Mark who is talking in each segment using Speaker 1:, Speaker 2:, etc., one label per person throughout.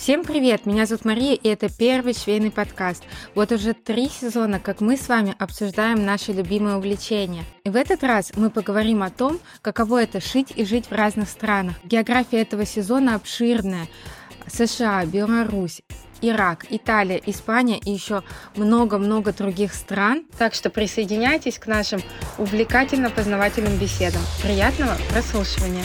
Speaker 1: Всем привет! Меня зовут Мария, и это первый швейный подкаст. Вот уже три сезона, как мы с вами обсуждаем наши любимые увлечения. И в этот раз мы поговорим о том, каково это шить и жить в разных странах. География этого сезона обширная. США, Беларусь, Ирак, Италия, Испания и еще много-много других стран. Так что присоединяйтесь к нашим увлекательно-познавательным беседам. Приятного прослушивания!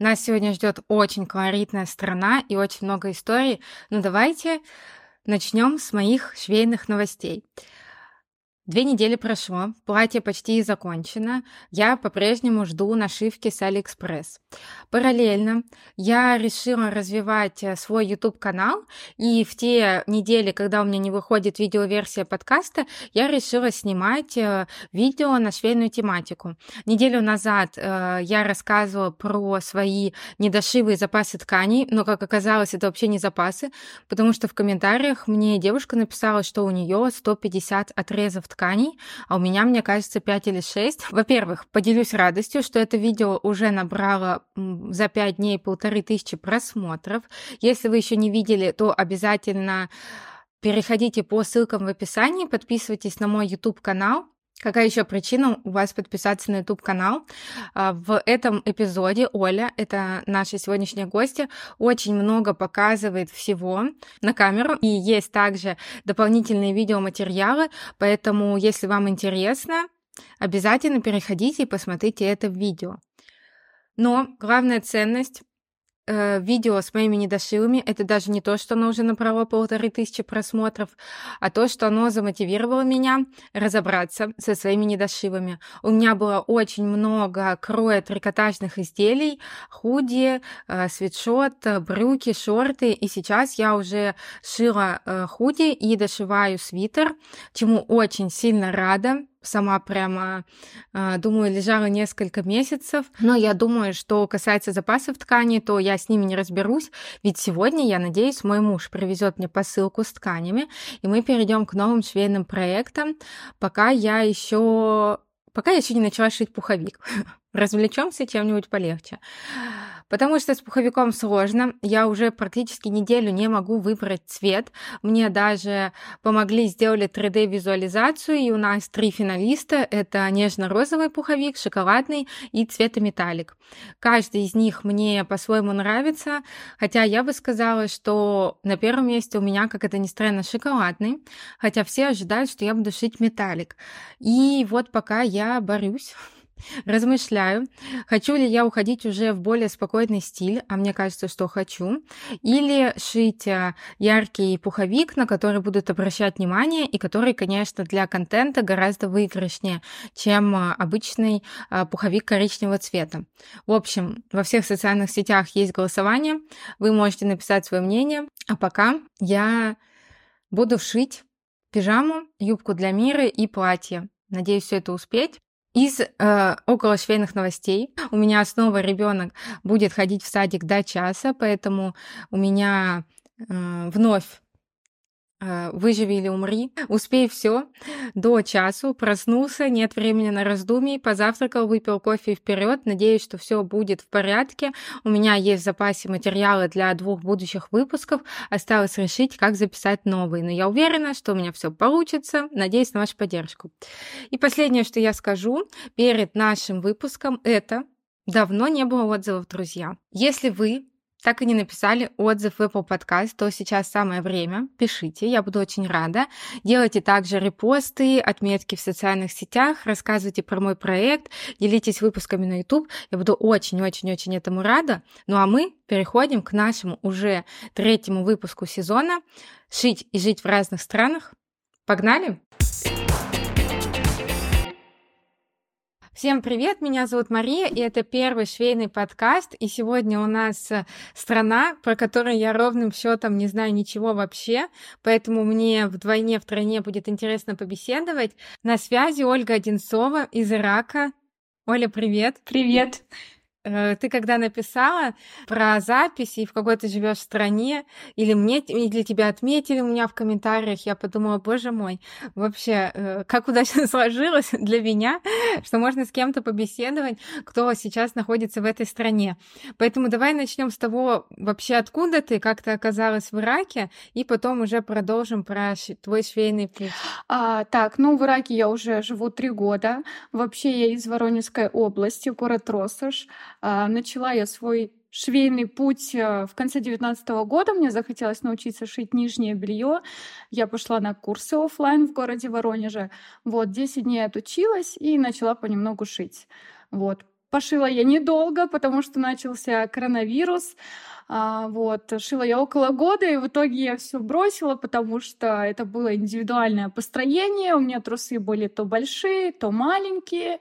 Speaker 1: Нас сегодня ждет очень колоритная страна и очень много историй. Но давайте начнем с моих швейных новостей. Две недели прошло, платье почти закончено, я по-прежнему жду нашивки с Алиэкспресс. Параллельно я решила развивать э, свой YouTube-канал, и в те недели, когда у меня не выходит видеоверсия подкаста, я решила снимать э, видео на швейную тематику. Неделю назад э, я рассказывала про свои недошивые запасы тканей, но, как оказалось, это вообще не запасы, потому что в комментариях мне девушка написала, что у нее 150 отрезов тканей, а у меня, мне кажется, 5 или 6. Во-первых, поделюсь радостью, что это видео уже набрало за 5 дней полторы тысячи просмотров. Если вы еще не видели, то обязательно переходите по ссылкам в описании, подписывайтесь на мой YouTube-канал, Какая еще причина у вас подписаться на YouTube канал? А, в этом эпизоде Оля, это наша сегодняшняя гостья, очень много показывает всего на камеру. И есть также дополнительные видеоматериалы, поэтому, если вам интересно, обязательно переходите и посмотрите это видео. Но главная ценность э, видео с моими недошивами, это даже не то, что оно уже набрало полторы тысячи просмотров, а то, что оно замотивировало меня разобраться со своими недошивами. У меня было очень много кроя трикотажных изделий, худи, э, свитшот, брюки, шорты, и сейчас я уже шила э, худи и дошиваю свитер, чему очень сильно рада сама прямо, а, думаю, лежала несколько месяцев. Но я думаю, что касается запасов ткани, то я с ними не разберусь, ведь сегодня, я надеюсь, мой муж привезет мне посылку с тканями, и мы перейдем к новым швейным проектам, пока я еще пока я еще не начала шить пуховик. Развлечемся чем-нибудь полегче. Потому что с пуховиком сложно. Я уже практически неделю не могу выбрать цвет. Мне даже помогли, сделали 3D-визуализацию, и у нас три финалиста. Это нежно-розовый пуховик, шоколадный и цветометаллик. Каждый из них мне по-своему нравится, хотя я бы сказала, что на первом месте у меня, как это ни странно, шоколадный, хотя все ожидают, что я буду шить металлик. И вот пока я борюсь размышляю, хочу ли я уходить уже в более спокойный стиль, а мне кажется, что хочу, или шить э, яркий пуховик, на который будут обращать внимание и который, конечно, для контента гораздо выигрышнее, чем э, обычный э, пуховик коричневого цвета. В общем, во всех социальных сетях есть голосование, вы можете написать свое мнение, а пока я буду шить пижаму, юбку для мира и платье. Надеюсь, все это успеть. Из э, около швейных новостей. У меня снова ребенок будет ходить в садик до часа, поэтому у меня э, вновь выживи или умри, успей все до часу, проснулся, нет времени на раздумий, позавтракал, выпил кофе вперед, надеюсь, что все будет в порядке. У меня есть в запасе материалы для двух будущих выпусков, осталось решить, как записать новые, но я уверена, что у меня все получится, надеюсь на вашу поддержку. И последнее, что я скажу перед нашим выпуском, это Давно не было отзывов, друзья. Если вы так и не написали отзыв в Apple Podcast, то сейчас самое время. Пишите, я буду очень рада. Делайте также репосты, отметки в социальных сетях, рассказывайте про мой проект, делитесь выпусками на YouTube. Я буду очень-очень-очень этому рада. Ну а мы переходим к нашему уже третьему выпуску сезона «Шить и жить в разных странах». Погнали! Всем привет, меня зовут Мария, и это первый швейный подкаст. И сегодня у нас э, страна, про которую я ровным счетом не знаю ничего вообще, поэтому мне вдвойне, втройне будет интересно побеседовать. На связи Ольга Одинцова из Ирака. Оля, привет.
Speaker 2: Привет.
Speaker 1: Э, ты когда написала про записи, в какой ты живешь стране, или мне, или тебя отметили у меня в комментариях, я подумала, боже мой, вообще, э, как удачно сложилось для меня, что можно с кем-то побеседовать, кто сейчас находится в этой стране. Поэтому давай начнем с того, вообще откуда ты, как ты оказалась в Ираке, и потом уже продолжим про твой швейный путь.
Speaker 2: А, так, ну в Ираке я уже живу три года. Вообще я из Воронежской области, город Россош. А, начала я свой швейный путь э, в конце 2019 года. Мне захотелось научиться шить нижнее белье. Я пошла на курсы офлайн в городе Воронеже. Вот, 10 дней отучилась и начала понемногу шить. Вот. Пошила я недолго, потому что начался коронавирус. А, вот. Шила я около года, и в итоге я все бросила, потому что это было индивидуальное построение. У меня трусы были то большие, то маленькие.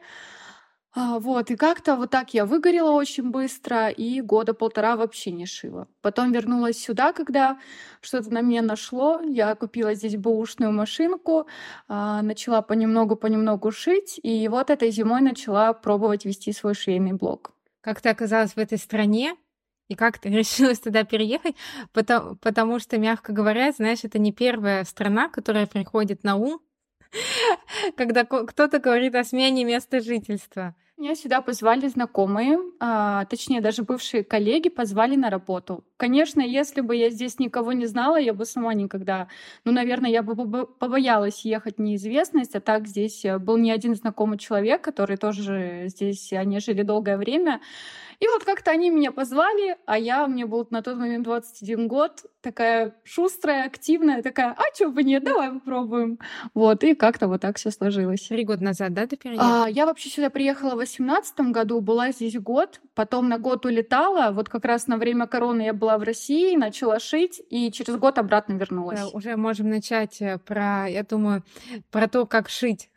Speaker 2: А, вот, и как-то вот так я выгорела очень быстро, и года полтора вообще не шила. Потом вернулась сюда, когда что-то на меня нашло. Я купила здесь бэушную машинку, а, начала понемногу-понемногу шить, и вот этой зимой начала пробовать вести свой швейный блог.
Speaker 1: Как ты оказалась в этой стране? И как ты решилась туда переехать? Потому, потому что, мягко говоря, знаешь, это не первая страна, которая приходит на ум, когда кто-то говорит о смене места жительства.
Speaker 2: Меня сюда позвали знакомые, а, точнее даже бывшие коллеги позвали на работу. Конечно, если бы я здесь никого не знала, я бы сама никогда, ну, наверное, я бы побоялась ехать в неизвестность, а так здесь э, был не один знакомый человек, который тоже здесь, они жили долгое время, и вот как-то они меня позвали, а я, мне был на тот момент 21 год, такая шустрая, активная, такая, а чё бы нет, давай попробуем. Вот, и как-то вот так все сложилось.
Speaker 1: Три года назад, да, ты переехала?
Speaker 2: А, я вообще сюда приехала в 18 году, была здесь год, потом на год улетала, вот как раз на время короны я была в России, начала шить, и через год обратно вернулась. Да,
Speaker 1: уже можем начать э, про, я думаю, про то, как шить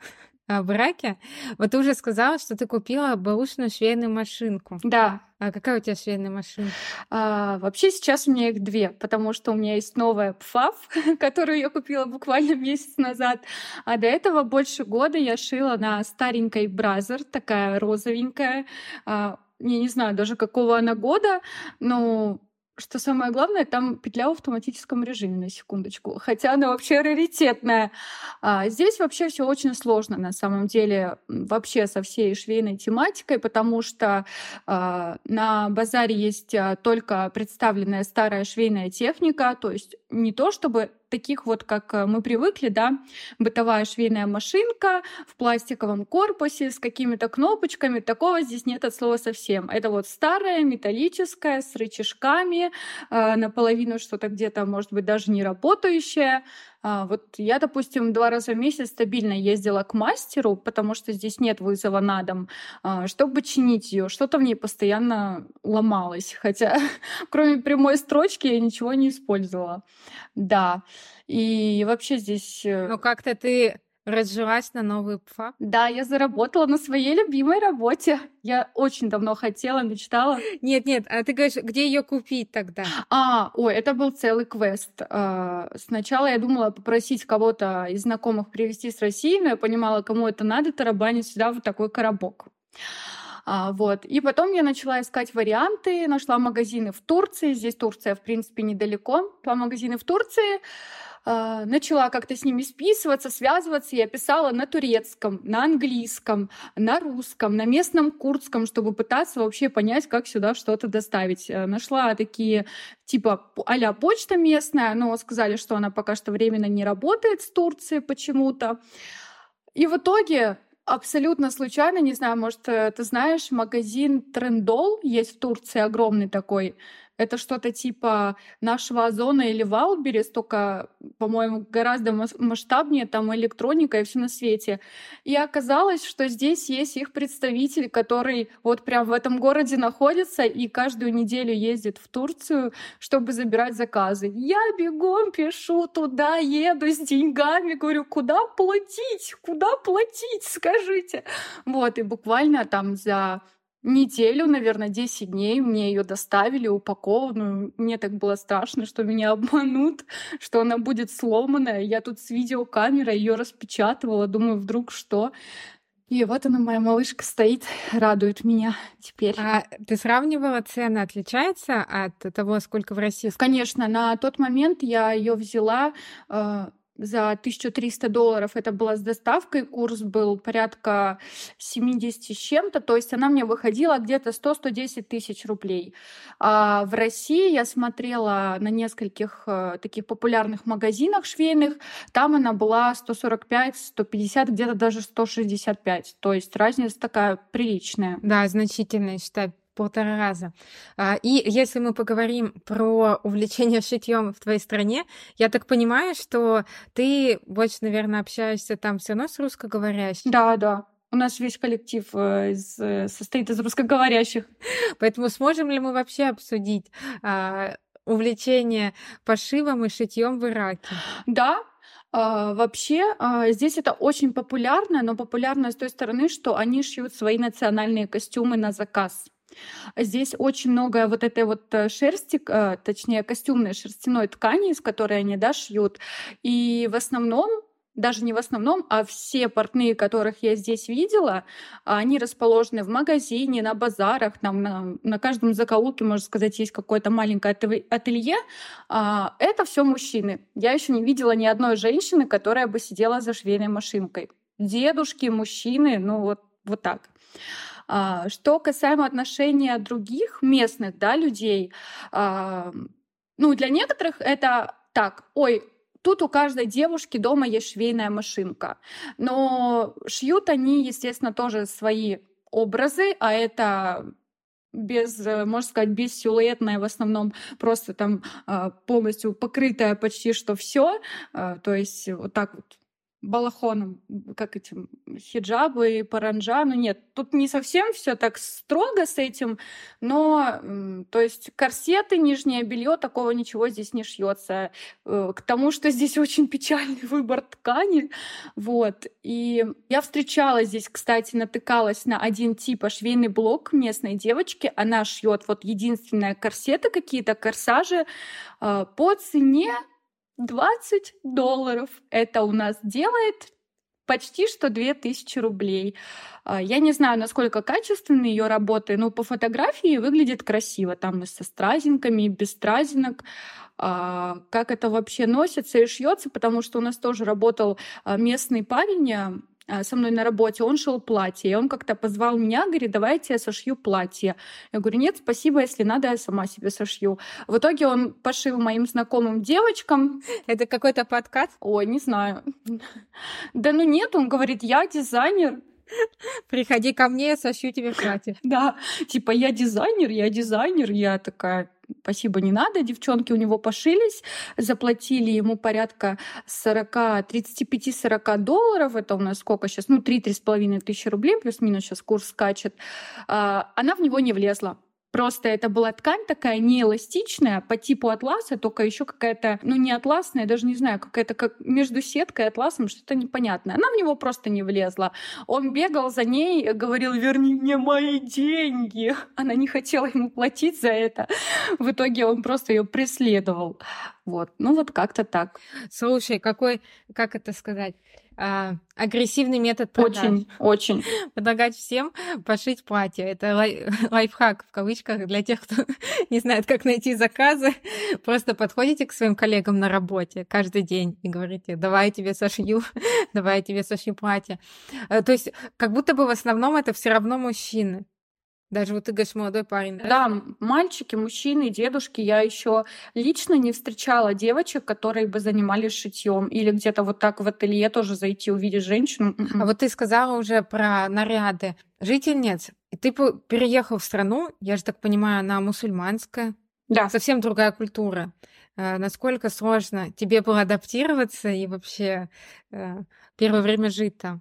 Speaker 1: а, в Ираке. Вот ты уже сказала, что ты купила бэушную швейную машинку.
Speaker 2: Да.
Speaker 1: А какая у тебя швейная машина?
Speaker 2: А, вообще сейчас у меня их две, потому что у меня есть новая Pfaff, которую я купила буквально месяц назад. А до этого больше года я шила на старенькой Brother, такая розовенькая. А, я не знаю даже какого она года, но что самое главное, там петля в автоматическом режиме, на секундочку. Хотя она вообще раритетная. А здесь вообще все очень сложно, на самом деле, вообще со всей швейной тематикой, потому что а, на базаре есть а, только представленная старая швейная техника, то есть не то чтобы таких вот, как э, мы привыкли, да, бытовая швейная машинка в пластиковом корпусе с какими-то кнопочками, такого здесь нет от слова совсем. Это вот старая, металлическая, с рычажками, э, наполовину что-то где-то, может быть, даже не работающее, а, вот я, допустим, два раза в месяц стабильно ездила к мастеру, потому что здесь нет вызова на дом, а, чтобы чинить ее. Что-то в ней постоянно ломалось, хотя кроме прямой строчки я ничего не использовала. Да. И вообще здесь...
Speaker 1: Ну как-то ты Разжилась на новый ПФА?
Speaker 2: Да, я заработала на своей любимой работе. Я очень давно хотела, мечтала.
Speaker 1: Нет, нет, а ты говоришь, где ее купить тогда?
Speaker 2: А, ой, это был целый квест. А, сначала я думала попросить кого-то из знакомых привезти с России, но я понимала, кому это надо, тарабанить сюда вот такой коробок. А, вот. И потом я начала искать варианты, нашла магазины в Турции. Здесь Турция, в принципе, недалеко. По магазины в Турции. А, начала как-то с ними списываться, связываться. Я писала на турецком, на английском, на русском, на местном курдском, чтобы пытаться вообще понять, как сюда что-то доставить. Э, нашла такие типа а почта местная, но сказали, что она пока что временно не работает с Турцией почему-то. И в итоге абсолютно случайно, не знаю, может, э, ты знаешь, магазин Trendyol есть в Турции огромный такой. Это что-то типа нашего Озона или Wildberries, только, по-моему, гораздо масштабнее, там электроника и все на свете. И оказалось, что здесь есть их представитель, который вот прям в этом городе находится и каждую неделю ездит в Турцию, чтобы забирать заказы. Я бегом пишу туда, еду с деньгами, говорю, куда платить, куда платить, скажите. Вот, и буквально там за неделю, наверное, 10 дней мне ее доставили упакованную. Мне так было страшно, что меня обманут, что она будет сломанная. Я тут с видеокамерой ее распечатывала, думаю, вдруг что. И вот она, моя малышка, стоит, радует меня теперь.
Speaker 1: А ты сравнивала цены, отличается от того, сколько в России?
Speaker 2: Конечно, на тот момент я ее взяла э, за 1300 долларов. Это была с доставкой. Курс был порядка 70 с чем-то. То есть она мне выходила где-то 100-110 тысяч рублей. А в России я смотрела на нескольких э, таких популярных магазинах швейных. Там она была 145-150, где-то даже 165. То есть разница такая приличная.
Speaker 1: Да, значительная, считай, полтора раза. А, и если мы поговорим про увлечение шитьем в твоей стране, я так понимаю, что ты больше, наверное, общаешься там все равно с русскоговорящими.
Speaker 2: Да, да. У нас весь коллектив э, из, э, состоит из русскоговорящих.
Speaker 1: Поэтому сможем ли мы вообще обсудить а, увлечение пошивом и шитьем в Ираке?
Speaker 2: Да, а, вообще, здесь это очень популярно, но популярно с той стороны, что они шьют свои национальные костюмы на заказ. Здесь очень много вот этой вот э, шерсти, э, точнее костюмной шерстяной ткани, из которой они да, шьют. И в основном даже не в основном, а все портные, которых я здесь видела, они расположены в магазине, на базарах, там на, на каждом закоулке, можно сказать, есть какое-то маленькое ателье. А, это все мужчины. Я еще не видела ни одной женщины, которая бы сидела за швейной машинкой. Дедушки, мужчины, ну вот, вот так. А, что касаемо отношения других местных да, людей, а, ну, для некоторых это так, ой, тут у каждой девушки дома есть швейная машинка. Но шьют они, естественно, тоже свои образы, а это без, можно сказать, бессилуэтная в основном, просто там а, полностью покрытая почти что все, то есть вот так вот балахоном, как этим, хиджабы паранджа. Ну нет, тут не совсем все так строго с этим, но, то есть корсеты, нижнее белье, такого ничего здесь не шьется. Э, к тому, что здесь очень печальный выбор ткани. Вот. И я встречала здесь, кстати, натыкалась на один тип швейный блок местной девочки. Она шьет вот единственное корсеты какие-то, корсажи э, по цене 20 долларов. Это у нас делает почти что 2000 рублей. А, я не знаю, насколько качественны ее работы, но по фотографии выглядит красиво. Там и со стразинками, и без стразинок. А, как это вообще носится и шьется, потому что у нас тоже работал а, местный парень, со мной на работе, он шел платье, и он как-то позвал меня, говорит, давайте я сошью платье. Я говорю, нет, спасибо, если надо, я сама себе сошью. В итоге он пошил моим знакомым девочкам.
Speaker 1: Это какой-то подкат?
Speaker 2: Ой, не знаю. Да ну нет, он говорит, я дизайнер,
Speaker 1: Приходи ко мне, я сошью тебе платье.
Speaker 2: Да, типа я дизайнер, я дизайнер. Я такая, спасибо, не надо. Девчонки у него пошились, заплатили ему порядка 40, 35-40 долларов. Это у нас сколько сейчас? Ну, 3-3,5 тысячи рублей, плюс-минус сейчас курс скачет. А, она в него не влезла. Просто это была ткань такая неэластичная, по типу атласа, только еще какая-то, ну не атласная, даже не знаю, какая-то как между сеткой и атласом, что-то непонятное. Она в него просто не влезла. Он бегал за ней, говорил, верни мне мои деньги. Она не хотела ему платить за это. В итоге он просто ее преследовал. Вот, ну вот как-то так.
Speaker 1: Слушай, какой, как это сказать? А, агрессивный метод продаж.
Speaker 2: Очень, очень.
Speaker 1: Предлагать всем пошить платье. Это лай- лайфхак в кавычках для тех, кто не знает, как найти заказы. Просто подходите к своим коллегам на работе каждый день и говорите, давай я тебе сошью, давай я тебе сошью платье. Э, то есть как будто бы в основном это все равно мужчины. Даже вот ты говоришь, молодой парень.
Speaker 2: Да, да мальчики, мужчины, дедушки. Я еще лично не встречала девочек, которые бы занимались шитьем. Или где-то вот так в ателье тоже зайти, увидеть женщину.
Speaker 1: А вот ты сказала уже про наряды. Жительниц, и ты переехал в страну, я же так понимаю, она мусульманская.
Speaker 2: Да.
Speaker 1: Совсем другая культура. Э, насколько сложно тебе было адаптироваться и вообще э, первое время жить там?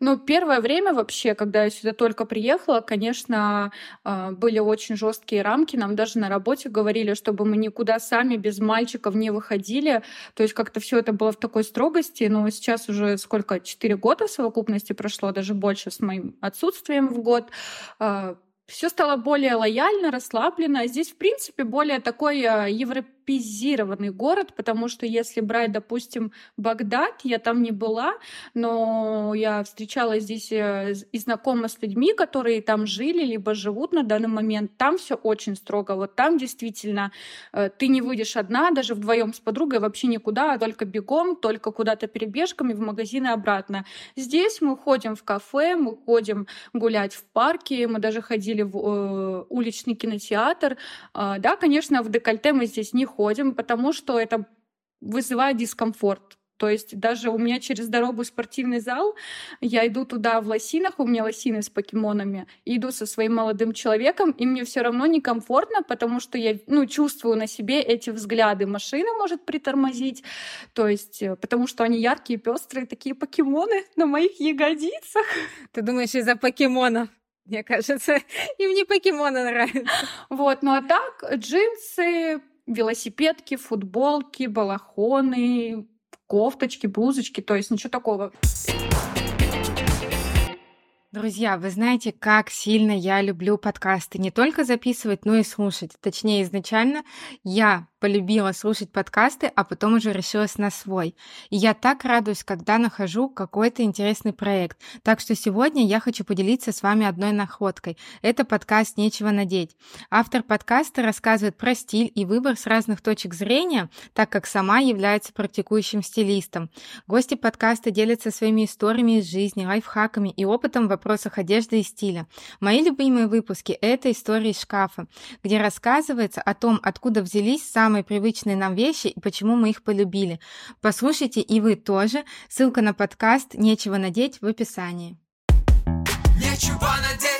Speaker 2: Ну, первое время вообще, когда я сюда только приехала, конечно, а, были очень жесткие рамки. Нам даже на работе говорили, чтобы мы никуда сами без мальчиков не выходили. То есть как-то все это было в такой строгости. Но сейчас уже сколько? Четыре года в совокупности прошло, даже больше с моим отсутствием в год а, все стало более лояльно, расслаблено. Здесь, в принципе, более такой а, европейский европезированный город, потому что если брать, допустим, Багдад, я там не была, но я встречалась здесь э, и знакома с людьми, которые там жили, либо живут на данный момент. Там все очень строго. Вот там действительно э, ты не выйдешь одна, даже вдвоем с подругой вообще никуда, а только бегом, только куда-то перебежками в магазин и обратно. Здесь мы ходим в кафе, мы ходим гулять в парке, мы даже ходили в э, уличный кинотеатр. Э, да, конечно, в декольте мы здесь не потому что это вызывает дискомфорт. То есть даже у меня через дорогу спортивный зал, я иду туда в лосинах, у меня лосины с покемонами, и иду со своим молодым человеком, и мне все равно некомфортно, потому что я ну, чувствую на себе эти взгляды. Машина может притормозить, то есть э, потому что они яркие, пестрые, такие покемоны на моих ягодицах.
Speaker 1: Ты думаешь, из-за покемонов? Мне кажется, им не покемоны нравятся.
Speaker 2: Вот, ну а так, джинсы, велосипедки, футболки, балахоны, кофточки, блузочки, то есть ничего такого.
Speaker 1: Друзья, вы знаете, как сильно я люблю подкасты. Не только записывать, но и слушать. Точнее, изначально я полюбила слушать подкасты, а потом уже решилась на свой. И я так радуюсь, когда нахожу какой-то интересный проект. Так что сегодня я хочу поделиться с вами одной находкой. Это подкаст «Нечего надеть». Автор подкаста рассказывает про стиль и выбор с разных точек зрения, так как сама является практикующим стилистом. Гости подкаста делятся своими историями из жизни, лайфхаками и опытом в вопросах одежды и стиля. Мои любимые выпуски – это «Истории из шкафа», где рассказывается о том, откуда взялись самые самые привычные нам вещи и почему мы их полюбили. Послушайте и вы тоже. Ссылка на подкаст «Нечего надеть» в описании. Нечего надеть!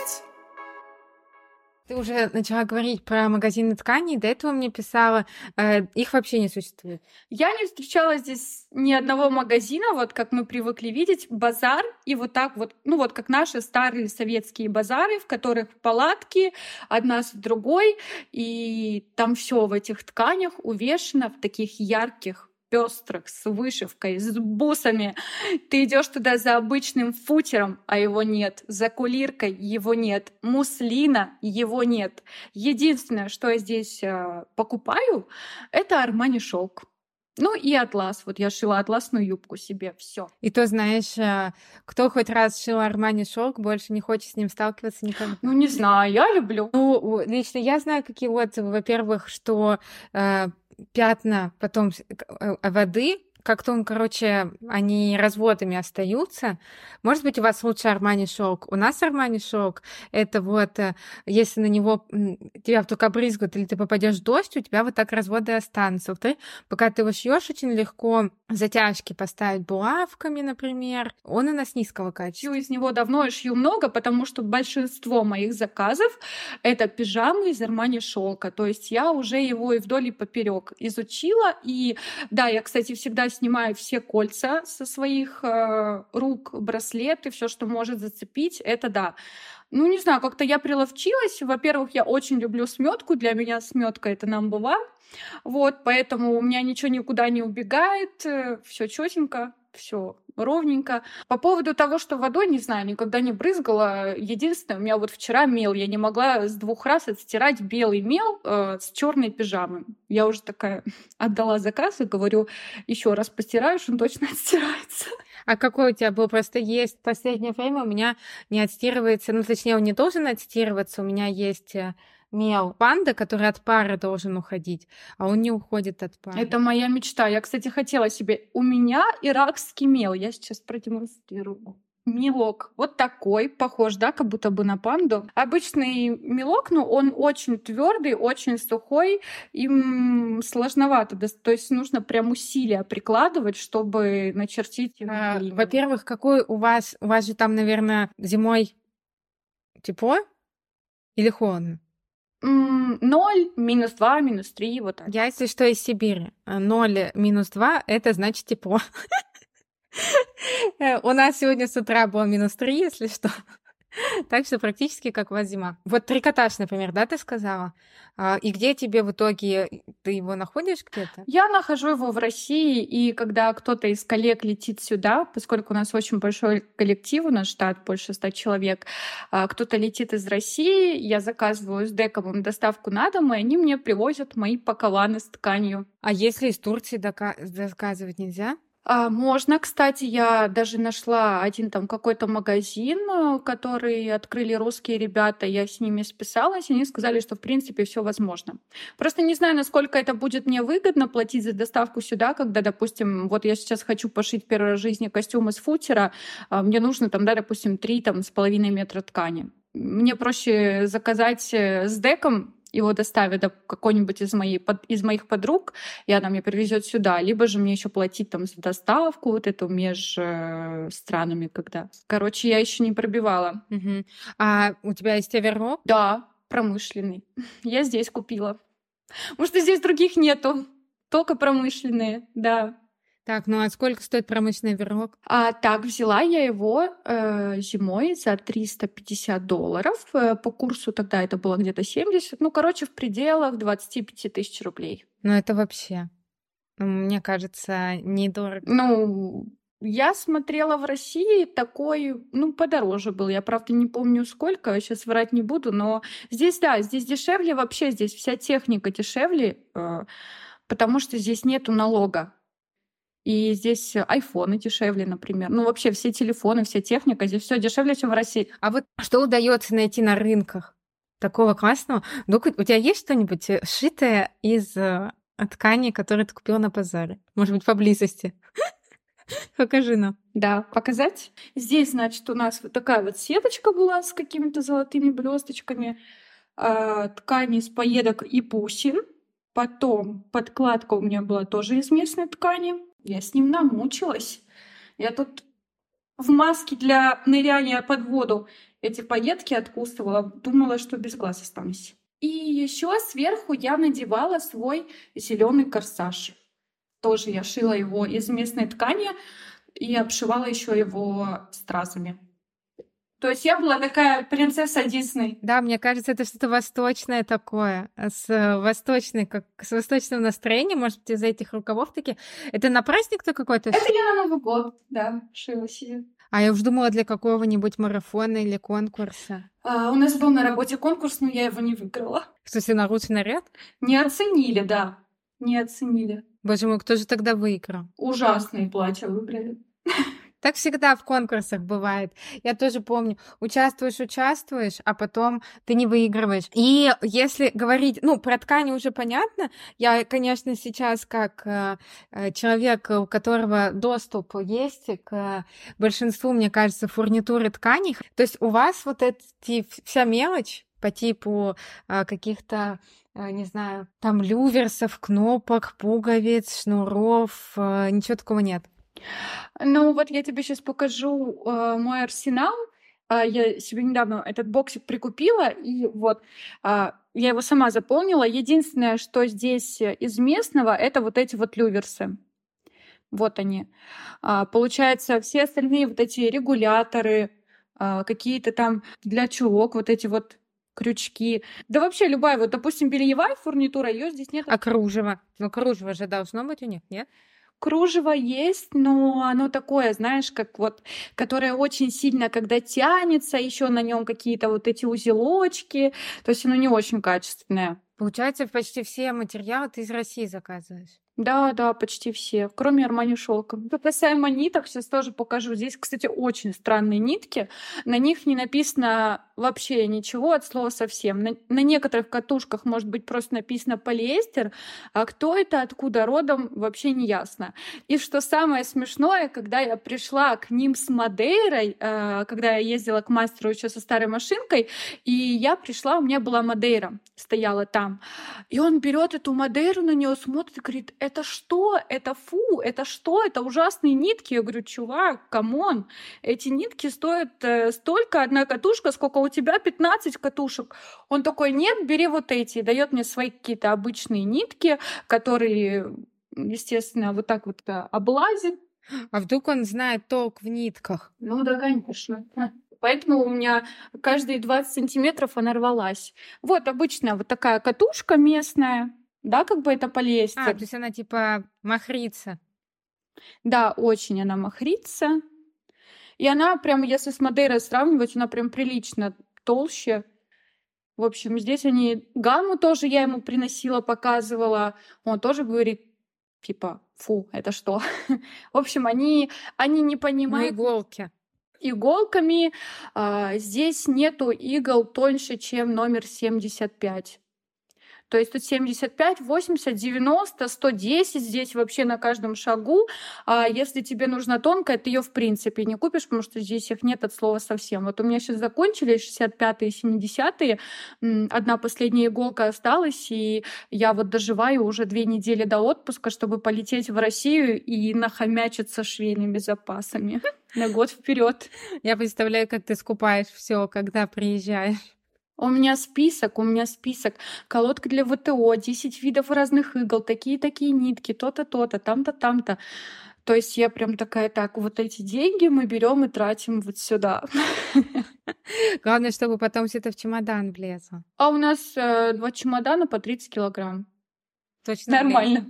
Speaker 1: Ты уже начала говорить про магазины тканей, до этого мне писала, э, их вообще не существует.
Speaker 2: Я не встречала здесь ни одного магазина, вот как мы привыкли видеть, базар, и вот так вот, ну вот как наши старые советские базары, в которых палатки одна с другой, и там все в этих тканях увешано в таких ярких пестрых, с вышивкой, с бусами. Ты идешь туда за обычным футером, а его нет. За кулиркой его нет. Муслина его нет. Единственное, что я здесь э, покупаю, это Армани шелк. Ну и атлас. Вот я шила атласную юбку себе. Все.
Speaker 1: И то, знаешь, э, кто хоть раз шил Армани шелк, больше не хочет с ним сталкиваться никогда.
Speaker 2: Ну, не знаю, я люблю.
Speaker 1: Ну, лично я знаю, какие вот, во-первых, что э, пятна потом э, воды как-то он, короче, они разводами остаются. Может быть, у вас лучше Армани шелк. У нас Армани шелк это вот, э, если на него тебя только брызгают или ты попадешь в дождь, у тебя вот так разводы останутся. Ты, пока ты его шьешь, очень легко затяжки поставить булавками, например. Он у нас низкого качества.
Speaker 2: Шью из него давно и шью много, потому что большинство моих заказов это пижамы из Армани шелка. То есть я уже его и вдоль и поперек изучила. И да, я, кстати, всегда снимаю все кольца со своих э, рук, браслеты, все, что может зацепить, это да. Ну, не знаю, как-то я приловчилась. Во-первых, я очень люблю сметку. Для меня сметка это number one. Вот, поэтому у меня ничего никуда не убегает, э, все четенько, все ровненько. По поводу того, что водой, не знаю, никогда не брызгала. Единственное, у меня вот вчера мел, я не могла с двух раз отстирать белый мел э, с черной пижамы. Я уже такая отдала заказ и говорю, еще раз постираешь, он точно отстирается.
Speaker 1: А какой у тебя был? Просто есть в последнее время у меня не отстирывается, ну, точнее, он не должен отстирываться, у меня есть э, мел панда, который от пары должен уходить, а он не уходит от пары.
Speaker 2: Это моя мечта. Я, кстати, хотела себе... У меня иракский мел. Я сейчас продемонстрирую. Мелок вот такой, похож, да, как будто бы на панду. Обычный мелок, но он очень твердый, очень сухой, им сложновато, то есть нужно прям усилия прикладывать, чтобы начертить.
Speaker 1: А, во-первых, какой у вас, у вас же там, наверное, зимой тепло или холодно?
Speaker 2: Ноль, минус два, минус три, вот так.
Speaker 1: Я, если что, из Сибири. Ноль, минус два — это значит тепло. Э, у нас сегодня с утра было минус три, если что. Так что практически как у вас зима. Вот трикотаж, например, да, ты сказала? А, и где тебе в итоге, ты его находишь где-то?
Speaker 2: Я нахожу его в России, и когда кто-то из коллег летит сюда, поскольку у нас очень большой коллектив, у нас штат больше ста человек, а, кто-то летит из России, я заказываю с Дековым доставку на дом, и они мне привозят мои пакованы с тканью.
Speaker 1: А если из Турции заказывать нельзя?
Speaker 2: А, можно, кстати, я даже нашла один там какой-то магазин, э, который открыли русские ребята, я с ними списалась, и они сказали, что в принципе все возможно. Просто не знаю, насколько это будет мне выгодно платить за доставку сюда, когда, допустим, вот я сейчас хочу пошить в жизни костюм из футера, а мне нужно там, да, допустим, три там с половиной метра ткани. Мне проще заказать э, с деком его доставят до какой-нибудь из, моей, из моих подруг, и она мне привезет сюда, либо же мне еще платить там за доставку вот эту между э, странами, когда. Короче, я еще не пробивала.
Speaker 1: Угу. А у тебя есть оверок?
Speaker 2: Да, промышленный. Я здесь купила. Что здесь других нету. Только промышленные, да.
Speaker 1: Так, ну а сколько стоит промышленный верок?
Speaker 2: А так, взяла я его э, зимой за 350 долларов. Э, по курсу тогда это было где-то 70. Ну, короче, в пределах 25 тысяч рублей.
Speaker 1: Ну, это вообще, мне кажется, недорого.
Speaker 2: Ну, я смотрела в России такой, ну, подороже был. Я, правда, не помню сколько, сейчас врать не буду, но здесь, да, здесь дешевле вообще, здесь вся техника дешевле, э, потому что здесь нету налога. И здесь айфоны дешевле, например. Ну, вообще все телефоны, вся техника, здесь все дешевле, чем в России.
Speaker 1: А вот что удается найти на рынках такого классного? Ну, у тебя есть что-нибудь э, сшитое из э, ткани, которую ты купила на базаре? Может быть, поблизости? Покажи нам.
Speaker 2: Да, показать. Здесь, значит, у нас вот такая вот сеточка была с какими-то золотыми блесточками. Э, ткани из поедок и бусин. Потом подкладка у меня была тоже из местной ткани. Я с ним намучилась. Я тут в маске для ныряния под воду эти пайетки откусывала. Думала, что без глаз останусь. И еще сверху я надевала свой зеленый корсаж. Тоже я шила его из местной ткани и обшивала еще его стразами. То есть я была такая принцесса Дисней.
Speaker 1: Да, мне кажется, это что-то восточное такое, с э, восточной, как с восточным настроением, может быть, из-за этих рукавов такие. Это на праздник-то какой-то?
Speaker 2: Это я на Новый год, да, шила себе.
Speaker 1: А я уж думала для какого-нибудь марафона или конкурса.
Speaker 2: А, у нас был на работе конкурс, но я его не выиграла.
Speaker 1: В смысле, наручный наряд?
Speaker 2: Не оценили, да. Не оценили.
Speaker 1: Боже мой, кто же тогда выиграл?
Speaker 2: Ужасные платья выбрали.
Speaker 1: Так всегда в конкурсах бывает. Я тоже помню, участвуешь, участвуешь, а потом ты не выигрываешь. И если говорить, ну, про ткани уже понятно, я, конечно, сейчас как э, э человек, у которого доступ есть к большинству, мне кажется, фурнитуры тканей, то есть у вас вот эти вся мелочь по типу э, каких-то э, не знаю, там люверсов, кнопок, пуговиц, шнуров, э, ничего такого нет.
Speaker 2: Ну вот я тебе сейчас покажу э, мой арсенал. Э, я себе недавно этот боксик прикупила, и вот э, я его сама заполнила. Единственное, что здесь из местного, это вот эти вот люверсы. Вот они. А, получается, все остальные вот эти регуляторы, а, какие-то там для чулок, вот эти вот крючки. Да вообще любая, вот, допустим, бельевая фурнитура, ее здесь нет.
Speaker 1: А кружево? Ну, кружево же должно быть у них, нет?
Speaker 2: Кружево есть, но оно такое, знаешь, как вот, которое очень сильно, когда тянется, еще на нем какие-то вот эти узелочки, то есть оно не очень качественное.
Speaker 1: Получается, почти все материалы ты из России заказываешь.
Speaker 2: Да, да, почти все, кроме Армани шелка. Касаемо ниток, сейчас тоже покажу. Здесь, кстати, очень странные нитки. На них не написано вообще ничего от слова совсем. На, на некоторых катушках может быть просто написано полиэстер, а кто это, откуда родом, вообще не ясно. И что самое смешное, когда я пришла к ним с Мадейрой, э, когда я ездила к мастеру еще со старой машинкой, и я пришла, у меня была Мадейра, стояла там. И он берет эту Мадейру, на нее смотрит и говорит, это что? Это фу, это что? Это ужасные нитки. Я говорю, чувак, come on, эти нитки стоят э, столько, одна катушка, сколько у тебя 15 катушек. Он такой, нет, бери вот эти. Дает мне свои какие-то обычные нитки, которые, естественно, вот так вот э, облазит.
Speaker 1: А вдруг он знает толк в нитках?
Speaker 2: Ну да, конечно. Поэтому у меня каждые 20 сантиметров она рвалась. Вот обычная вот такая катушка местная, да, как бы это полезть.
Speaker 1: А, то есть она типа махрица.
Speaker 2: Да, очень она махрица. И она прям, если с Мадейрой сравнивать, она прям прилично толще. В общем, здесь они... Гамму тоже я ему приносила, показывала. Он тоже говорит, типа, фу, это что? В общем, они, они не
Speaker 1: Ну,
Speaker 2: понимают
Speaker 1: иголки.
Speaker 2: иголками. А, здесь нету игл тоньше, чем номер 75. То есть тут 75, 80, 90, 110 здесь вообще на каждом шагу. А если тебе нужна тонкая, ты ее в принципе не купишь, потому что здесь их нет от слова совсем. Вот у меня сейчас закончились 65-е, 70-е. М, Одна последняя иголка осталась, и я вот доживаю уже две недели до отпуска, чтобы полететь в Россию и нахомячиться швейными запасами на год вперед.
Speaker 1: Я представляю, как ты скупаешь все, когда приезжаешь.
Speaker 2: У меня список, у меня список. Колодка для ВТО, 10 видов разных игл, такие-такие нитки, то-то, то-то, там-то, там-то. То есть я прям такая, так, вот эти деньги мы берем и тратим вот сюда.
Speaker 1: Главное, чтобы потом все это в чемодан влезло.
Speaker 2: А у нас э, два чемодана по 30 килограмм.
Speaker 1: Точно.
Speaker 2: Нормально.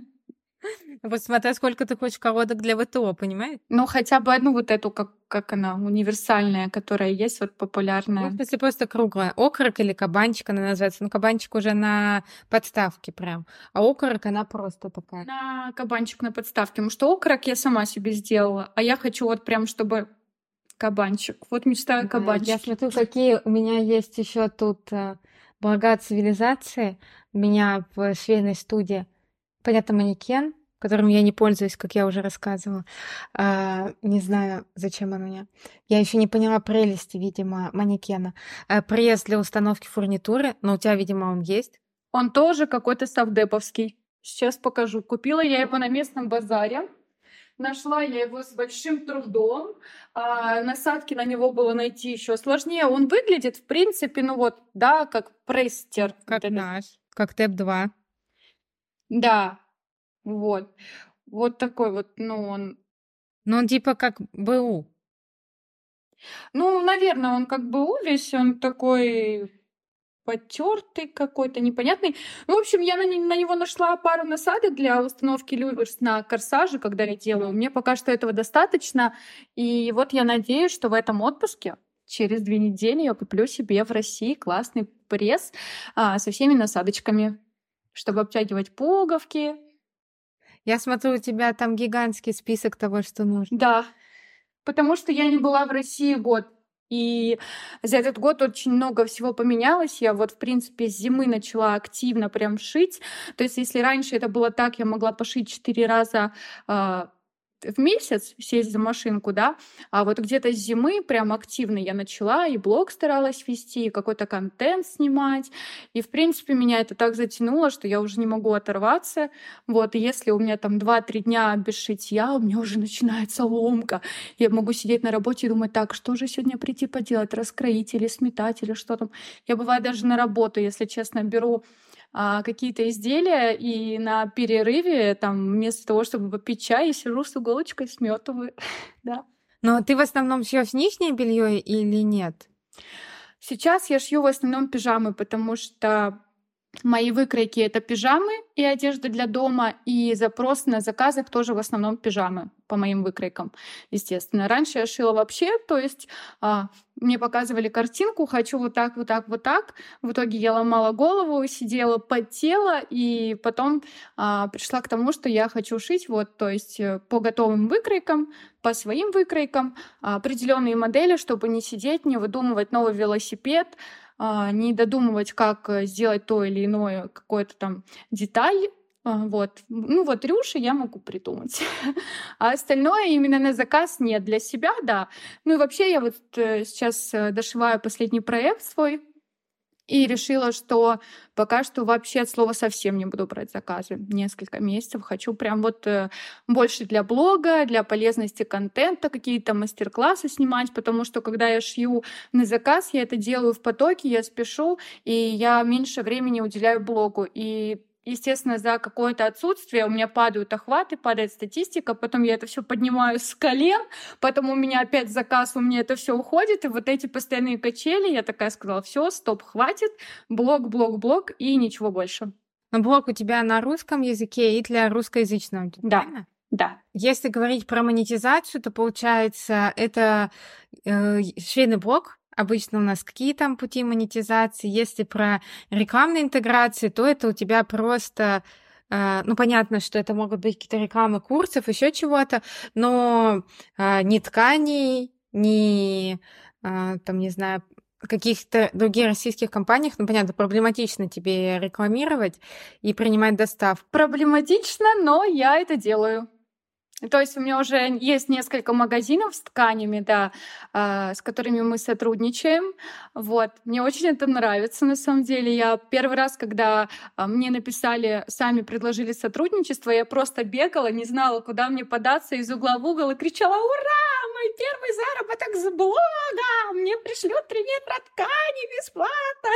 Speaker 1: Вот смотри, сколько ты хочешь колодок для ВТО, понимаешь?
Speaker 2: Ну, хотя бы одну вот эту, как, как она, универсальная, которая есть, вот
Speaker 1: Ну,
Speaker 2: популярная.
Speaker 1: в смысле, просто круглая. Окорок или кабанчик она называется. Ну, кабанчик уже на подставке прям. А окорок она просто такая.
Speaker 2: На кабанчик на подставке. Потому что окорок я сама себе сделала. А я хочу вот прям, чтобы кабанчик. Вот мечтаю о
Speaker 1: Да,
Speaker 2: кабанчике.
Speaker 1: Я смотрю, какие у меня есть еще тут э, блага цивилизации. У меня в швейной студии, понятно, манекен, которым я не пользуюсь, как я уже рассказывала. А, не знаю, зачем он мне. Я еще не поняла прелести, видимо, манекена. А, пресс для установки фурнитуры, но у тебя, видимо, он есть.
Speaker 2: Он тоже какой-то совдеповский. Сейчас покажу. Купила я его на местном базаре. Нашла я его с большим трудом. А, насадки на него было найти еще сложнее. Он выглядит, в принципе, ну вот, да, как престер.
Speaker 1: Как наш. Как ТЭП-2.
Speaker 2: Да, вот. Вот такой вот, ну, он...
Speaker 1: Ну, он типа как БУ.
Speaker 2: Ну, наверное, он как бы увесь, он такой потертый какой-то, непонятный. Ну, в общем, я на, на него нашла пару насадок для установки люверс на корсаже, когда я делаю. Мне пока что этого достаточно. И вот я надеюсь, что в этом отпуске через две недели я куплю себе в России классный пресс а, со всеми насадочками, чтобы обтягивать пуговки.
Speaker 1: Я смотрю, у тебя там гигантский список того, что нужно.
Speaker 2: Да, потому что я не была в России год. И за этот год очень много всего поменялось. Я вот, в принципе, с зимы начала активно прям шить. То есть, если раньше это было так, я могла пошить четыре раза а, в месяц, сесть за машинку, да, а вот где-то с зимы прям активно я начала, и блог старалась вести, и какой-то контент снимать, и, в принципе, меня это так затянуло, что я уже не могу оторваться, вот, и если у меня там 2-3 дня без шитья, у меня уже начинается ломка, я могу сидеть на работе и думать, так, что же сегодня прийти поделать, раскроить или сметать, или что там. Я бывает даже на работу, если честно, беру а, какие-то изделия, и на перерыве, там, вместо того, чтобы попить чай, я сижу с иголочкой, сметываю. да.
Speaker 1: Но ты в основном шьешь нижнее белье или нет?
Speaker 2: Сейчас я шью в основном пижамы, потому что мои выкройки это пижамы и одежда для дома, и запрос на заказах тоже в основном пижамы по моим выкройкам, естественно. Раньше я шила вообще, то есть а, мне показывали картинку, хочу вот так, вот так, вот так. В итоге я ломала голову, сидела, потела, и потом а, пришла к тому, что я хочу шить вот, то есть э, по готовым выкройкам, по своим выкройкам, а, определенные модели, чтобы не сидеть, не выдумывать новый велосипед, не додумывать, как э, сделать то или иное какое-то там деталь. А, Вот. Ну вот рюши я могу придумать. А остальное именно на заказ нет. Для себя, да. Ну и вообще я вот э, сейчас э, дошиваю последний проект свой, и решила, что пока что вообще от слова совсем не буду брать заказы. Несколько месяцев хочу прям вот э, больше для блога, для полезности контента, какие-то мастер-классы снимать, потому что когда я шью на заказ, я это делаю в потоке, я спешу, и я меньше времени уделяю блогу. И естественно, за какое-то отсутствие у меня падают охваты, падает статистика, потом я это все поднимаю с колен, потом у меня опять заказ, у меня это все уходит, и вот эти постоянные качели, я такая сказала, все, стоп, хватит, блок, блок, блок, и ничего больше.
Speaker 1: Но блог у тебя на русском языке и для русскоязычного,
Speaker 2: да. правильно? Да.
Speaker 1: Если говорить про монетизацию, то получается это э, швейный блог, обычно у нас какие там пути монетизации. Если про рекламные интеграции, то это у тебя просто Uh, ну, понятно, что это могут быть какие-то рекламы курсов, еще чего-то, но uh, ни тканей, ни, uh, там, не знаю, каких-то других российских компаниях, ну, понятно, проблематично тебе рекламировать и принимать доставку.
Speaker 2: Проблематично, но я это делаю. То есть у меня уже есть несколько магазинов с тканями, да, э, с которыми мы сотрудничаем. Вот. Мне очень это нравится, на самом деле. Я первый раз, когда э, мне написали, сами предложили сотрудничество, я просто бегала, не знала, куда мне податься из угла в угол и кричала «Ура! мой первый заработок с блога, мне пришлют три метра ткани бесплатно.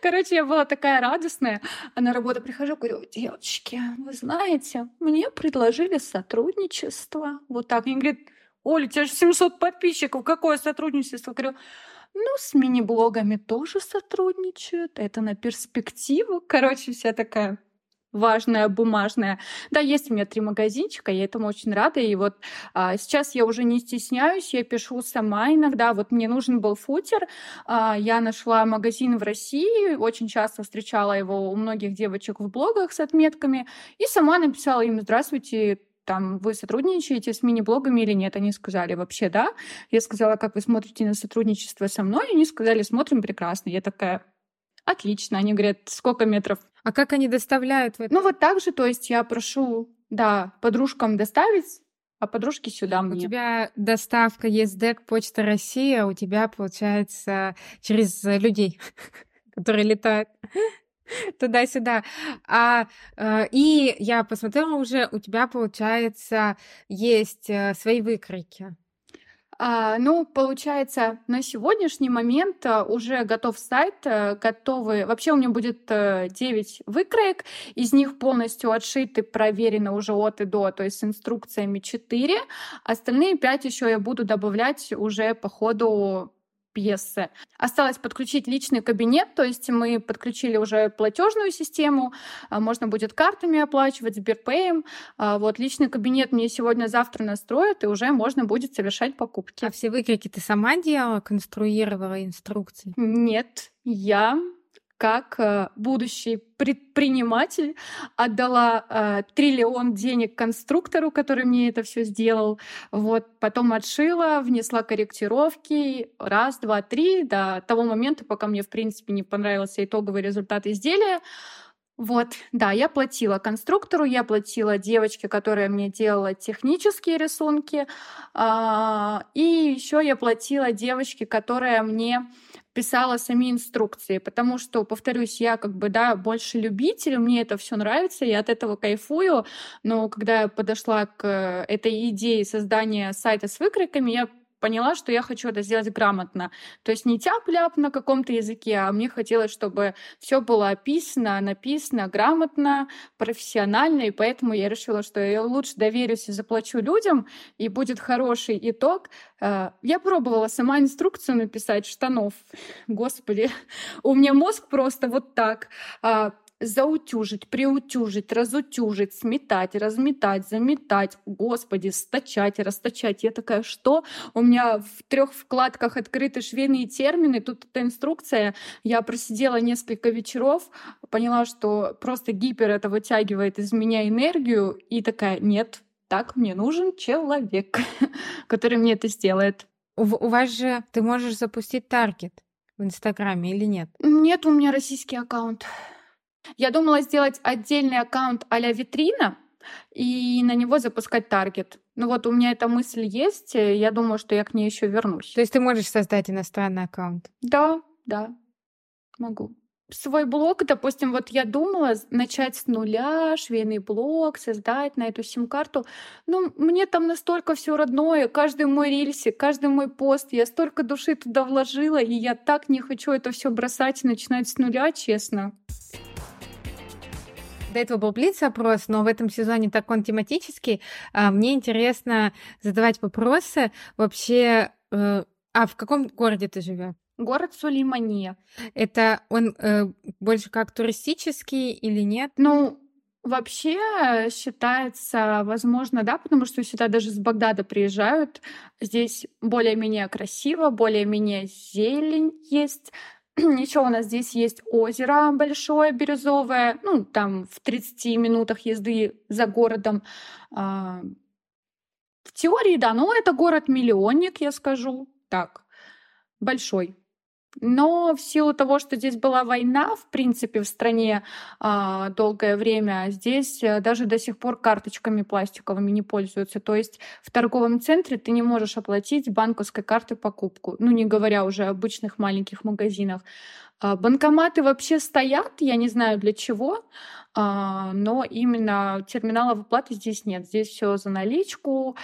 Speaker 2: Короче, я была такая радостная. А на работу прихожу, говорю, девочки, вы знаете, мне предложили сотрудничество. Вот так. Мне говорит, Оля, у тебя же 700 подписчиков, какое сотрудничество? Говорю, ну, с мини-блогами тоже сотрудничают, это на перспективу. Короче, вся такая важная, бумажная. Да, есть у меня три магазинчика, я этому очень рада. И вот а, сейчас я уже не стесняюсь, я пишу сама иногда. Вот мне нужен был футер, а, я нашла магазин в России, очень часто встречала его у многих девочек в блогах с отметками, и сама написала им «Здравствуйте, там, вы сотрудничаете с мини-блогами или нет? Они сказали, вообще, да. Я сказала, как вы смотрите на сотрудничество со мной? Они сказали, смотрим прекрасно. Я такая, отлично. Они говорят, сколько метров
Speaker 1: а как они доставляют? В
Speaker 2: это? Ну вот так же, то есть я прошу, да, подружкам доставить, а подружки сюда мне.
Speaker 1: У тебя доставка ЕСДЭК, Почта России, а у тебя, получается, через людей, которые летают туда-сюда. А, э, и я посмотрела уже, у тебя, получается, есть э, свои выкройки.
Speaker 2: А, ну, получается, на сегодняшний момент а, уже готов сайт, готовы... Вообще у меня будет 9 э, выкроек, из них полностью отшиты, проверены уже от и до, то есть с инструкциями 4. Остальные 5 еще я буду добавлять уже по ходу пьесы. Осталось подключить личный кабинет, то есть мы подключили уже платежную систему, а, можно будет картами оплачивать, Сберпеем. А, вот личный кабинет мне сегодня-завтра настроят, и уже можно будет совершать покупки.
Speaker 1: А все выкройки ты сама делала, конструировала инструкции?
Speaker 2: Нет, я как э, будущий предприниматель отдала э, триллион денег конструктору, который мне это все сделал. Вот потом отшила, внесла корректировки раз, два, три до того момента, пока мне в принципе не понравился итоговый результат изделия. Вот, да, я платила конструктору, я платила девочке, которая мне делала технические рисунки, э, и еще я платила девочке, которая мне писала сами инструкции, потому что, повторюсь, я как бы, да, больше любитель, мне это все нравится, я от этого кайфую, но когда я подошла к этой идее создания сайта с выкройками, я поняла, что я хочу это сделать грамотно. То есть не тяп-ляп на каком-то языке, а мне хотелось, чтобы все было описано, написано грамотно, профессионально, и поэтому я решила, что я лучше доверюсь и заплачу людям, и будет хороший итог. Э, я пробовала сама инструкцию написать штанов. Господи, у меня мозг просто вот так а, заутюжить, приутюжить, разутюжить, сметать, разметать, заметать, господи, стачать, расточать. Я такая, что? У меня в трех вкладках открыты швейные термины, тут эта инструкция. Я просидела несколько вечеров, поняла, что просто гипер это вытягивает из меня энергию, и такая, нет, так мне нужен человек, который мне это сделает.
Speaker 1: У, у вас же ты можешь запустить таргет в Инстаграме или нет?
Speaker 2: Нет, у меня российский аккаунт. Я думала сделать отдельный аккаунт а-ля витрина и на него запускать таргет. Ну вот у меня эта мысль есть, я думаю, что я к ней еще вернусь.
Speaker 1: То есть ты можешь создать иностранный аккаунт?
Speaker 2: Да, да, могу. Свой блог, допустим, вот я думала начать с нуля, швейный блог, создать на эту сим-карту. Ну, мне там настолько все родное, каждый мой рельсик, каждый мой пост, я столько души туда вложила, и я так не хочу это все бросать и начинать с нуля, честно.
Speaker 1: До этого был блиц-опрос, но в этом сезоне так он тематический. А, мне интересно задавать вопросы вообще. Э, а в каком городе ты живешь?
Speaker 2: Город Сулеймания.
Speaker 1: Это он э, больше как туристический или нет?
Speaker 2: Ну, Вообще считается, возможно, да, потому что сюда даже с Багдада приезжают. Здесь более-менее красиво, более-менее зелень есть. Еще у нас здесь есть озеро большое, бирюзовое, ну, там в 30 минутах езды за городом. А, в теории, да, но это город-миллионник, я скажу так, большой. Но в силу того, что здесь была война, в принципе, в стране а, долгое время, здесь а, даже до сих пор карточками пластиковыми не пользуются. То есть в торговом центре ты не можешь оплатить банковской картой покупку, ну не говоря уже о обычных маленьких магазинах. А, банкоматы вообще стоят, я не знаю для чего, а, но именно терминалов оплаты здесь нет. Здесь все за наличку.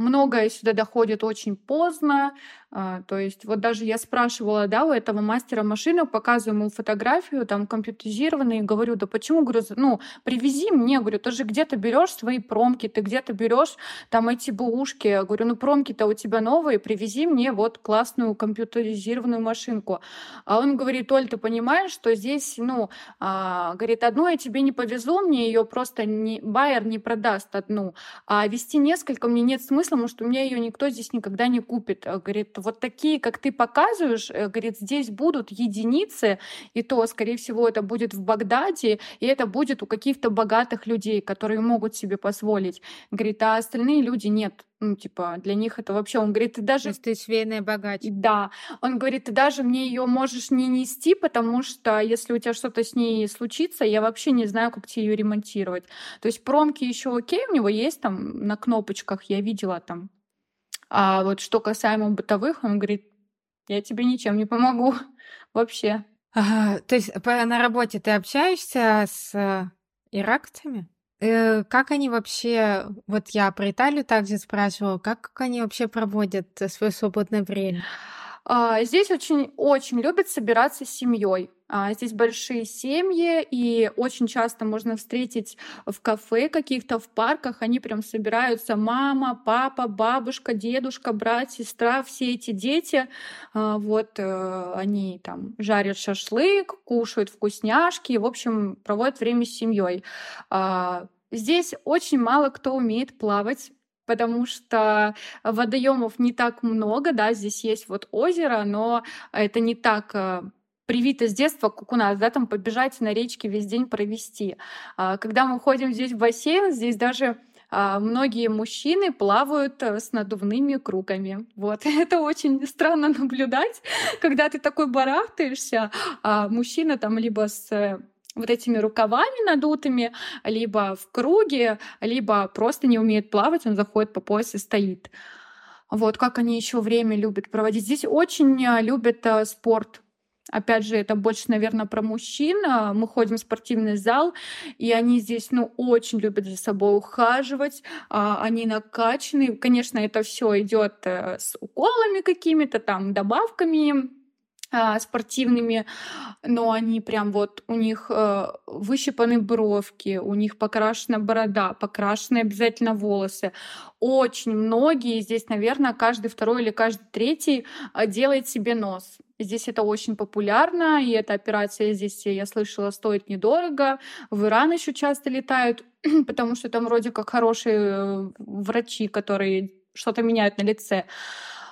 Speaker 2: А, многое сюда доходит очень поздно. То есть вот даже я спрашивала, да, у этого мастера машины, показываю ему фотографию, там, компьютеризированную, и говорю, да почему, говорю, ну, привези мне, говорю, ты же где-то берешь свои промки, ты где-то берешь там эти бушки. Я говорю, ну, промки-то у тебя новые, привези мне вот классную компьютеризированную машинку. А он говорит, Оль, ты понимаешь, что здесь, ну, говорит, одну я тебе не повезу, мне ее просто не, байер не продаст одну, а вести несколько мне нет смысла, потому что у меня ее никто здесь никогда не купит. Э, говорит, вот такие, как ты показываешь, э, говорит, здесь будут единицы, и то, скорее всего, это будет в Багдаде, и это будет у каких-то богатых людей, которые могут себе позволить. Говорит, а остальные люди нет. Ну, типа, для них это вообще, он говорит, ты даже... То
Speaker 1: есть ты швейная богач.
Speaker 2: Да. Он говорит, ты даже мне ее можешь не нести, потому что если у тебя что-то с ней случится, я вообще не знаю, как тебе ее ремонтировать. То есть промки еще окей, у него есть там на кнопочках, я видела там. А вот что касаемо бытовых, он говорит, я тебе ничем не помогу вообще.
Speaker 1: Ага, то есть на работе ты общаешься с э, иракцами? Э, как они вообще, вот я про Италию также спрашивала, как они вообще проводят свое свободное время?
Speaker 2: А, здесь очень-очень любят собираться с семьей. А, здесь большие семьи, и очень часто можно встретить в кафе каких-то, в парках. Они прям собираются мама, папа, бабушка, дедушка, брат, сестра, все эти дети. А, вот э, они там жарят шашлык, кушают вкусняшки, в общем, проводят время с семьей. Здесь очень мало кто умеет плавать потому что водоемов не так много, да, здесь есть вот озеро, но это не так э, привито с детства, как у нас, да, там побежать на речке весь день провести. А когда мы ходим здесь в бассейн, здесь даже а, многие мужчины плавают э, с надувными кругами. Вот. Это очень странно наблюдать, когда ты такой барахтаешься, а мужчина там либо с э, вот этими рукавами надутыми, либо в круге, либо просто не умеет плавать, он заходит по пояс и стоит. Вот как они еще время любят проводить. Здесь очень э, любят э, спорт. Опять же, это больше, наверное, про мужчин. Э, мы ходим в спортивный зал, и они здесь, ну, очень любят за собой ухаживать. Они накачаны. Конечно, это все идет с уколами какими-то там, добавками спортивными, но они прям вот, у них э, выщипаны бровки, у них покрашена борода, покрашены обязательно волосы. Очень многие, здесь, наверное, каждый второй или каждый третий э, делает себе нос. Здесь это очень популярно, и эта операция здесь, я слышала, стоит недорого. В Иран еще часто летают, потому что там вроде как хорошие э, врачи, которые что-то меняют на лице.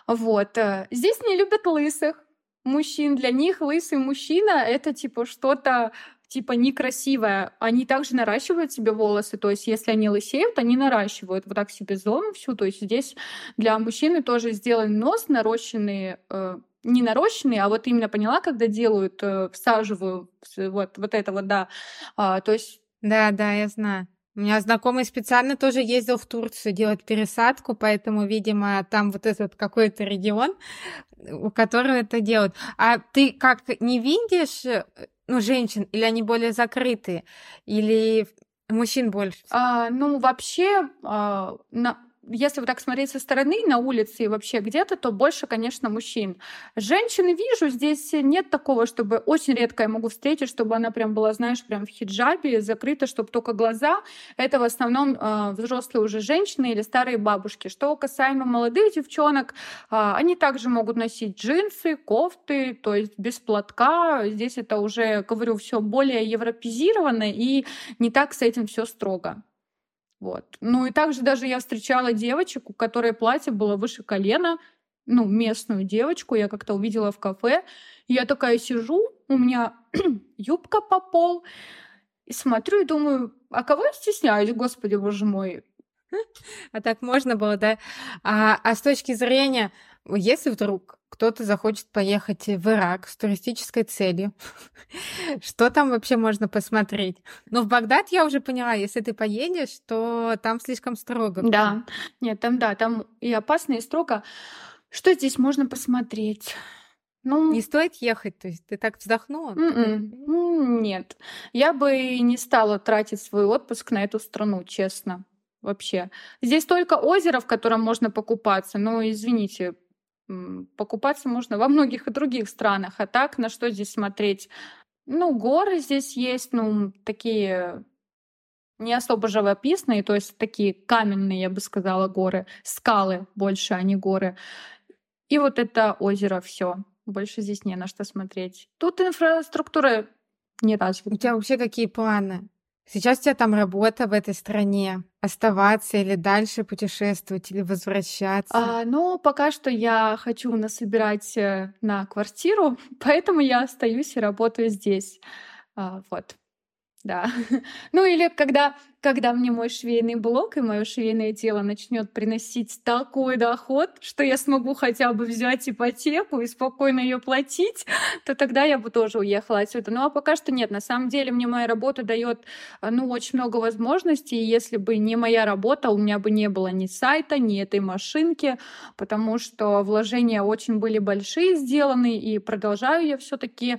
Speaker 2: Вот. Э, здесь не любят лысых мужчин. Для них лысый мужчина — это типа что-то типа некрасивое. Они также наращивают себе волосы, то есть если они лысеют, они наращивают вот так себе зону всю. То есть здесь для мужчины тоже сделан нос, нарощенный э, не нарощенный, а вот именно поняла, когда делают, э, всаживаю вот, вот это вот, да. А, то есть...
Speaker 1: Да, да, я знаю. У меня знакомый специально тоже ездил в Турцию делать пересадку, поэтому, видимо, там вот этот какой-то регион, у которого это делают. А ты как не видишь, э, ну, женщин, или они более закрытые, или мужчин больше?
Speaker 2: А, ну, вообще, а, на, если вот так смотреть со стороны на улице и вообще где-то, то больше, конечно, мужчин. Женщины вижу, здесь нет такого, чтобы очень редко я могу встретить, чтобы она прям была, знаешь, прям в хиджабе, закрыта, чтобы только глаза. Это в основном э, взрослые уже женщины или старые бабушки. Что касаемо молодых девчонок, э, они также могут носить джинсы, кофты, то есть без платка. Здесь это уже, говорю, все более европезировано и не так с этим все строго. Вот. Ну и также даже я встречала девочек, у которой платье было выше колена, ну, местную девочку, я как-то увидела в кафе. Я такая сижу, у меня юбка по пол, и смотрю и думаю, а кого я стесняюсь, господи, боже мой.
Speaker 1: А так можно было, да? А, а с точки зрения, если вдруг кто-то захочет поехать в Ирак с туристической целью, что там вообще можно посмотреть? Но в Багдад я уже поняла, если ты поедешь, то там слишком строго.
Speaker 2: Да, нет, там да, там и опасно, и строго. Что здесь можно посмотреть?
Speaker 1: Ну, не стоит ехать, то есть ты так вздохнула?
Speaker 2: М-м. Нет, я бы не стала тратить свой отпуск на эту страну, честно вообще. Здесь только озеро, в котором можно покупаться. Но, извините, покупаться можно во многих и других странах. А так, на что здесь смотреть? Ну, горы здесь есть, ну, такие не особо живописные, то есть такие каменные, я бы сказала, горы, скалы больше, а не горы. И вот это озеро, все. Больше здесь не на что смотреть. Тут инфраструктура не развита.
Speaker 1: У тебя вообще какие планы? Сейчас у тебя там работа в этой стране. Оставаться или дальше путешествовать, или возвращаться?
Speaker 2: А, ну, пока что я хочу насобирать э, на квартиру, поэтому я остаюсь и работаю здесь. А, вот. Да. Ну или когда, когда мне мой швейный блок и мое швейное тело начнет приносить такой доход, что я смогу хотя бы взять ипотеку и спокойно ее платить, то тогда я бы тоже уехала отсюда. Ну а пока что нет. На самом деле мне моя работа дает ну, очень много возможностей. И если бы не моя работа, у меня бы не было ни сайта, ни этой машинки, потому что вложения очень были большие сделаны, и продолжаю я все-таки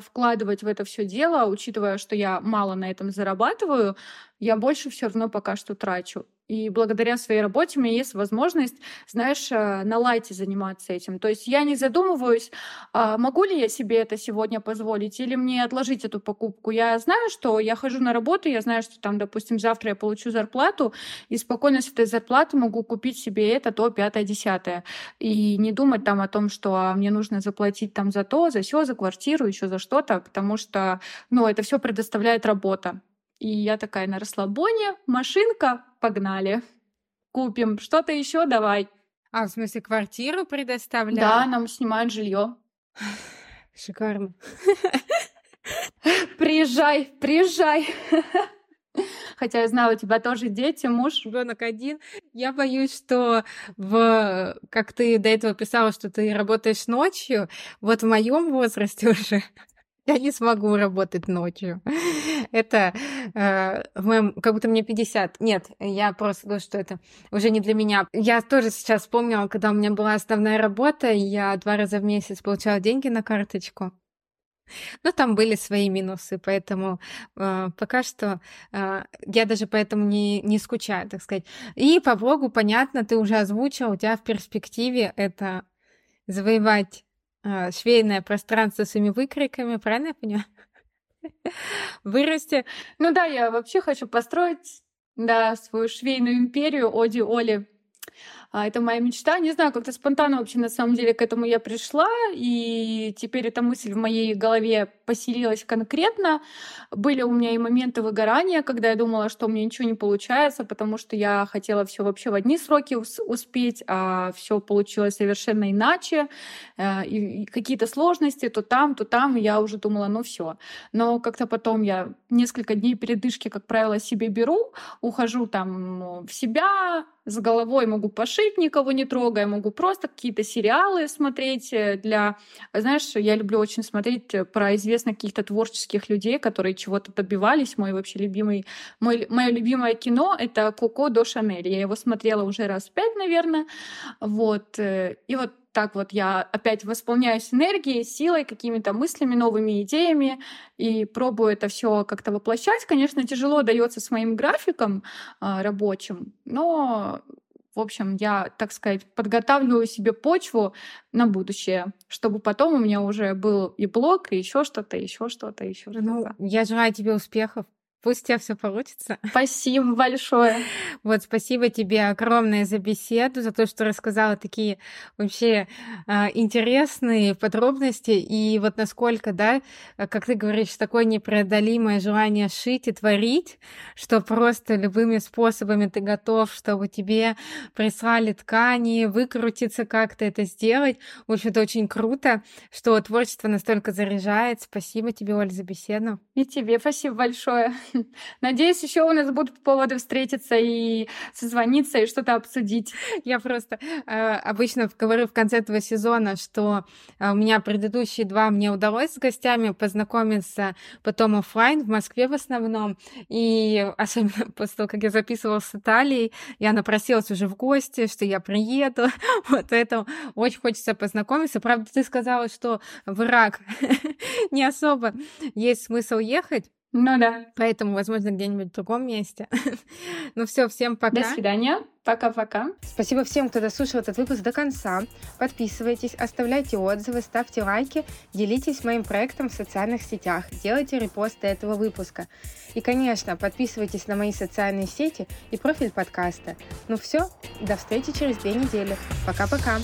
Speaker 2: вкладывать в это все дело, учитывая, что я мало на этом зарабатываю, я больше все равно пока что трачу. И благодаря своей работе у меня есть возможность, знаешь, э, на лайте заниматься этим. То есть я не задумываюсь, а, могу ли я себе это сегодня позволить или мне отложить эту покупку. Я знаю, что я хожу на работу, я знаю, что там, допустим, завтра я получу зарплату, и спокойно с этой зарплаты могу купить себе это, то, пятое, десятое. И не думать там о том, что а, мне нужно заплатить там за то, за все, за квартиру, еще за что-то, потому что, ну, это все предоставляет работа. И я такая на расслабоне, машинка, погнали. Купим. Что-то еще давай.
Speaker 1: А, в смысле, квартиру предоставляют?
Speaker 2: Да, нам снимают жилье.
Speaker 1: Шикарно.
Speaker 2: Приезжай, приезжай. Хотя я знаю, у тебя тоже дети, муж.
Speaker 1: Ребенок один. Я боюсь, что в, как ты до этого писала, что ты работаешь ночью, вот в моем возрасте уже я не смогу работать ночью. Это э, моем, как будто мне 50. Нет, я просто говорю, что это уже не для меня. Я тоже сейчас вспомнила, когда у меня была основная работа, я два раза в месяц получала деньги на карточку. Но там были свои минусы, поэтому э, пока что э, я даже поэтому не, не скучаю, так сказать. И по блогу, понятно, ты уже озвучил, у тебя в перспективе это завоевать э, швейное пространство своими выкриками, правильно я понимаю? Вырасти.
Speaker 2: Ну да, я вообще хочу построить да, свою швейную империю Оди Оли. А, это моя мечта. Не знаю, как-то спонтанно вообще на самом деле к этому я пришла, и теперь эта мысль в моей голове поселилась конкретно. Были у меня и моменты выгорания, когда я думала, что у меня ничего не получается, потому что я хотела все вообще в одни сроки успеть, а все получилось совершенно иначе. Э, и какие-то сложности то там, то там, я уже думала, ну все. Но как-то потом я несколько дней передышки, как правило, себе беру, ухожу там в себя, с головой могу пошить, никого не трогая, могу просто какие-то сериалы смотреть э, для... Знаешь, я люблю очень смотреть э, про известных каких-то творческих людей, которые чего-то добивались. Мой вообще любимый... Мой, мое любимое кино — это «Коко до Шанель». Я его смотрела уже раз пять, наверное. Вот. Э, и вот так вот я опять восполняюсь энергией, силой, какими-то мыслями, новыми идеями и пробую это все как-то воплощать. Конечно, тяжело дается с моим графиком э, рабочим, но В общем, я, так сказать, подготавливаю себе почву на будущее, чтобы потом у меня уже был и блог, и еще что-то, еще что-то, еще
Speaker 1: Ну,
Speaker 2: что-то.
Speaker 1: я желаю тебе успехов. Пусть у тебя все получится.
Speaker 2: Спасибо большое.
Speaker 1: Вот, спасибо тебе огромное за беседу, за то, что рассказала такие вообще а, интересные подробности. И вот насколько, да, как ты говоришь, такое непреодолимое желание шить и творить, что просто любыми способами ты готов, чтобы тебе прислали ткани, выкрутиться как-то это сделать. В общем, это очень круто, что творчество настолько заряжает. Спасибо тебе, Оль, за беседу.
Speaker 2: И тебе спасибо большое. Надеюсь, еще у нас будут поводы встретиться и созвониться, и что-то обсудить.
Speaker 1: Я просто э, обычно говорю в конце этого сезона, что э, у меня предыдущие два мне удалось с гостями познакомиться потом офлайн в Москве в основном. И особенно после того, как я записывала с Италией, я напросилась уже в гости, что я приеду. вот поэтому очень хочется познакомиться. Правда, ты сказала, что в Ирак не особо есть смысл ехать.
Speaker 2: Ну да.
Speaker 1: Поэтому, возможно, где-нибудь в другом месте. ну все, всем пока.
Speaker 2: До свидания. Пока-пока.
Speaker 1: Спасибо всем, кто дослушал этот выпуск до конца. Подписывайтесь, оставляйте отзывы, ставьте лайки, делитесь моим проектом в социальных сетях, делайте репосты этого выпуска. И, конечно, подписывайтесь на мои социальные сети и профиль подкаста. Ну все, до встречи через две недели. Пока-пока.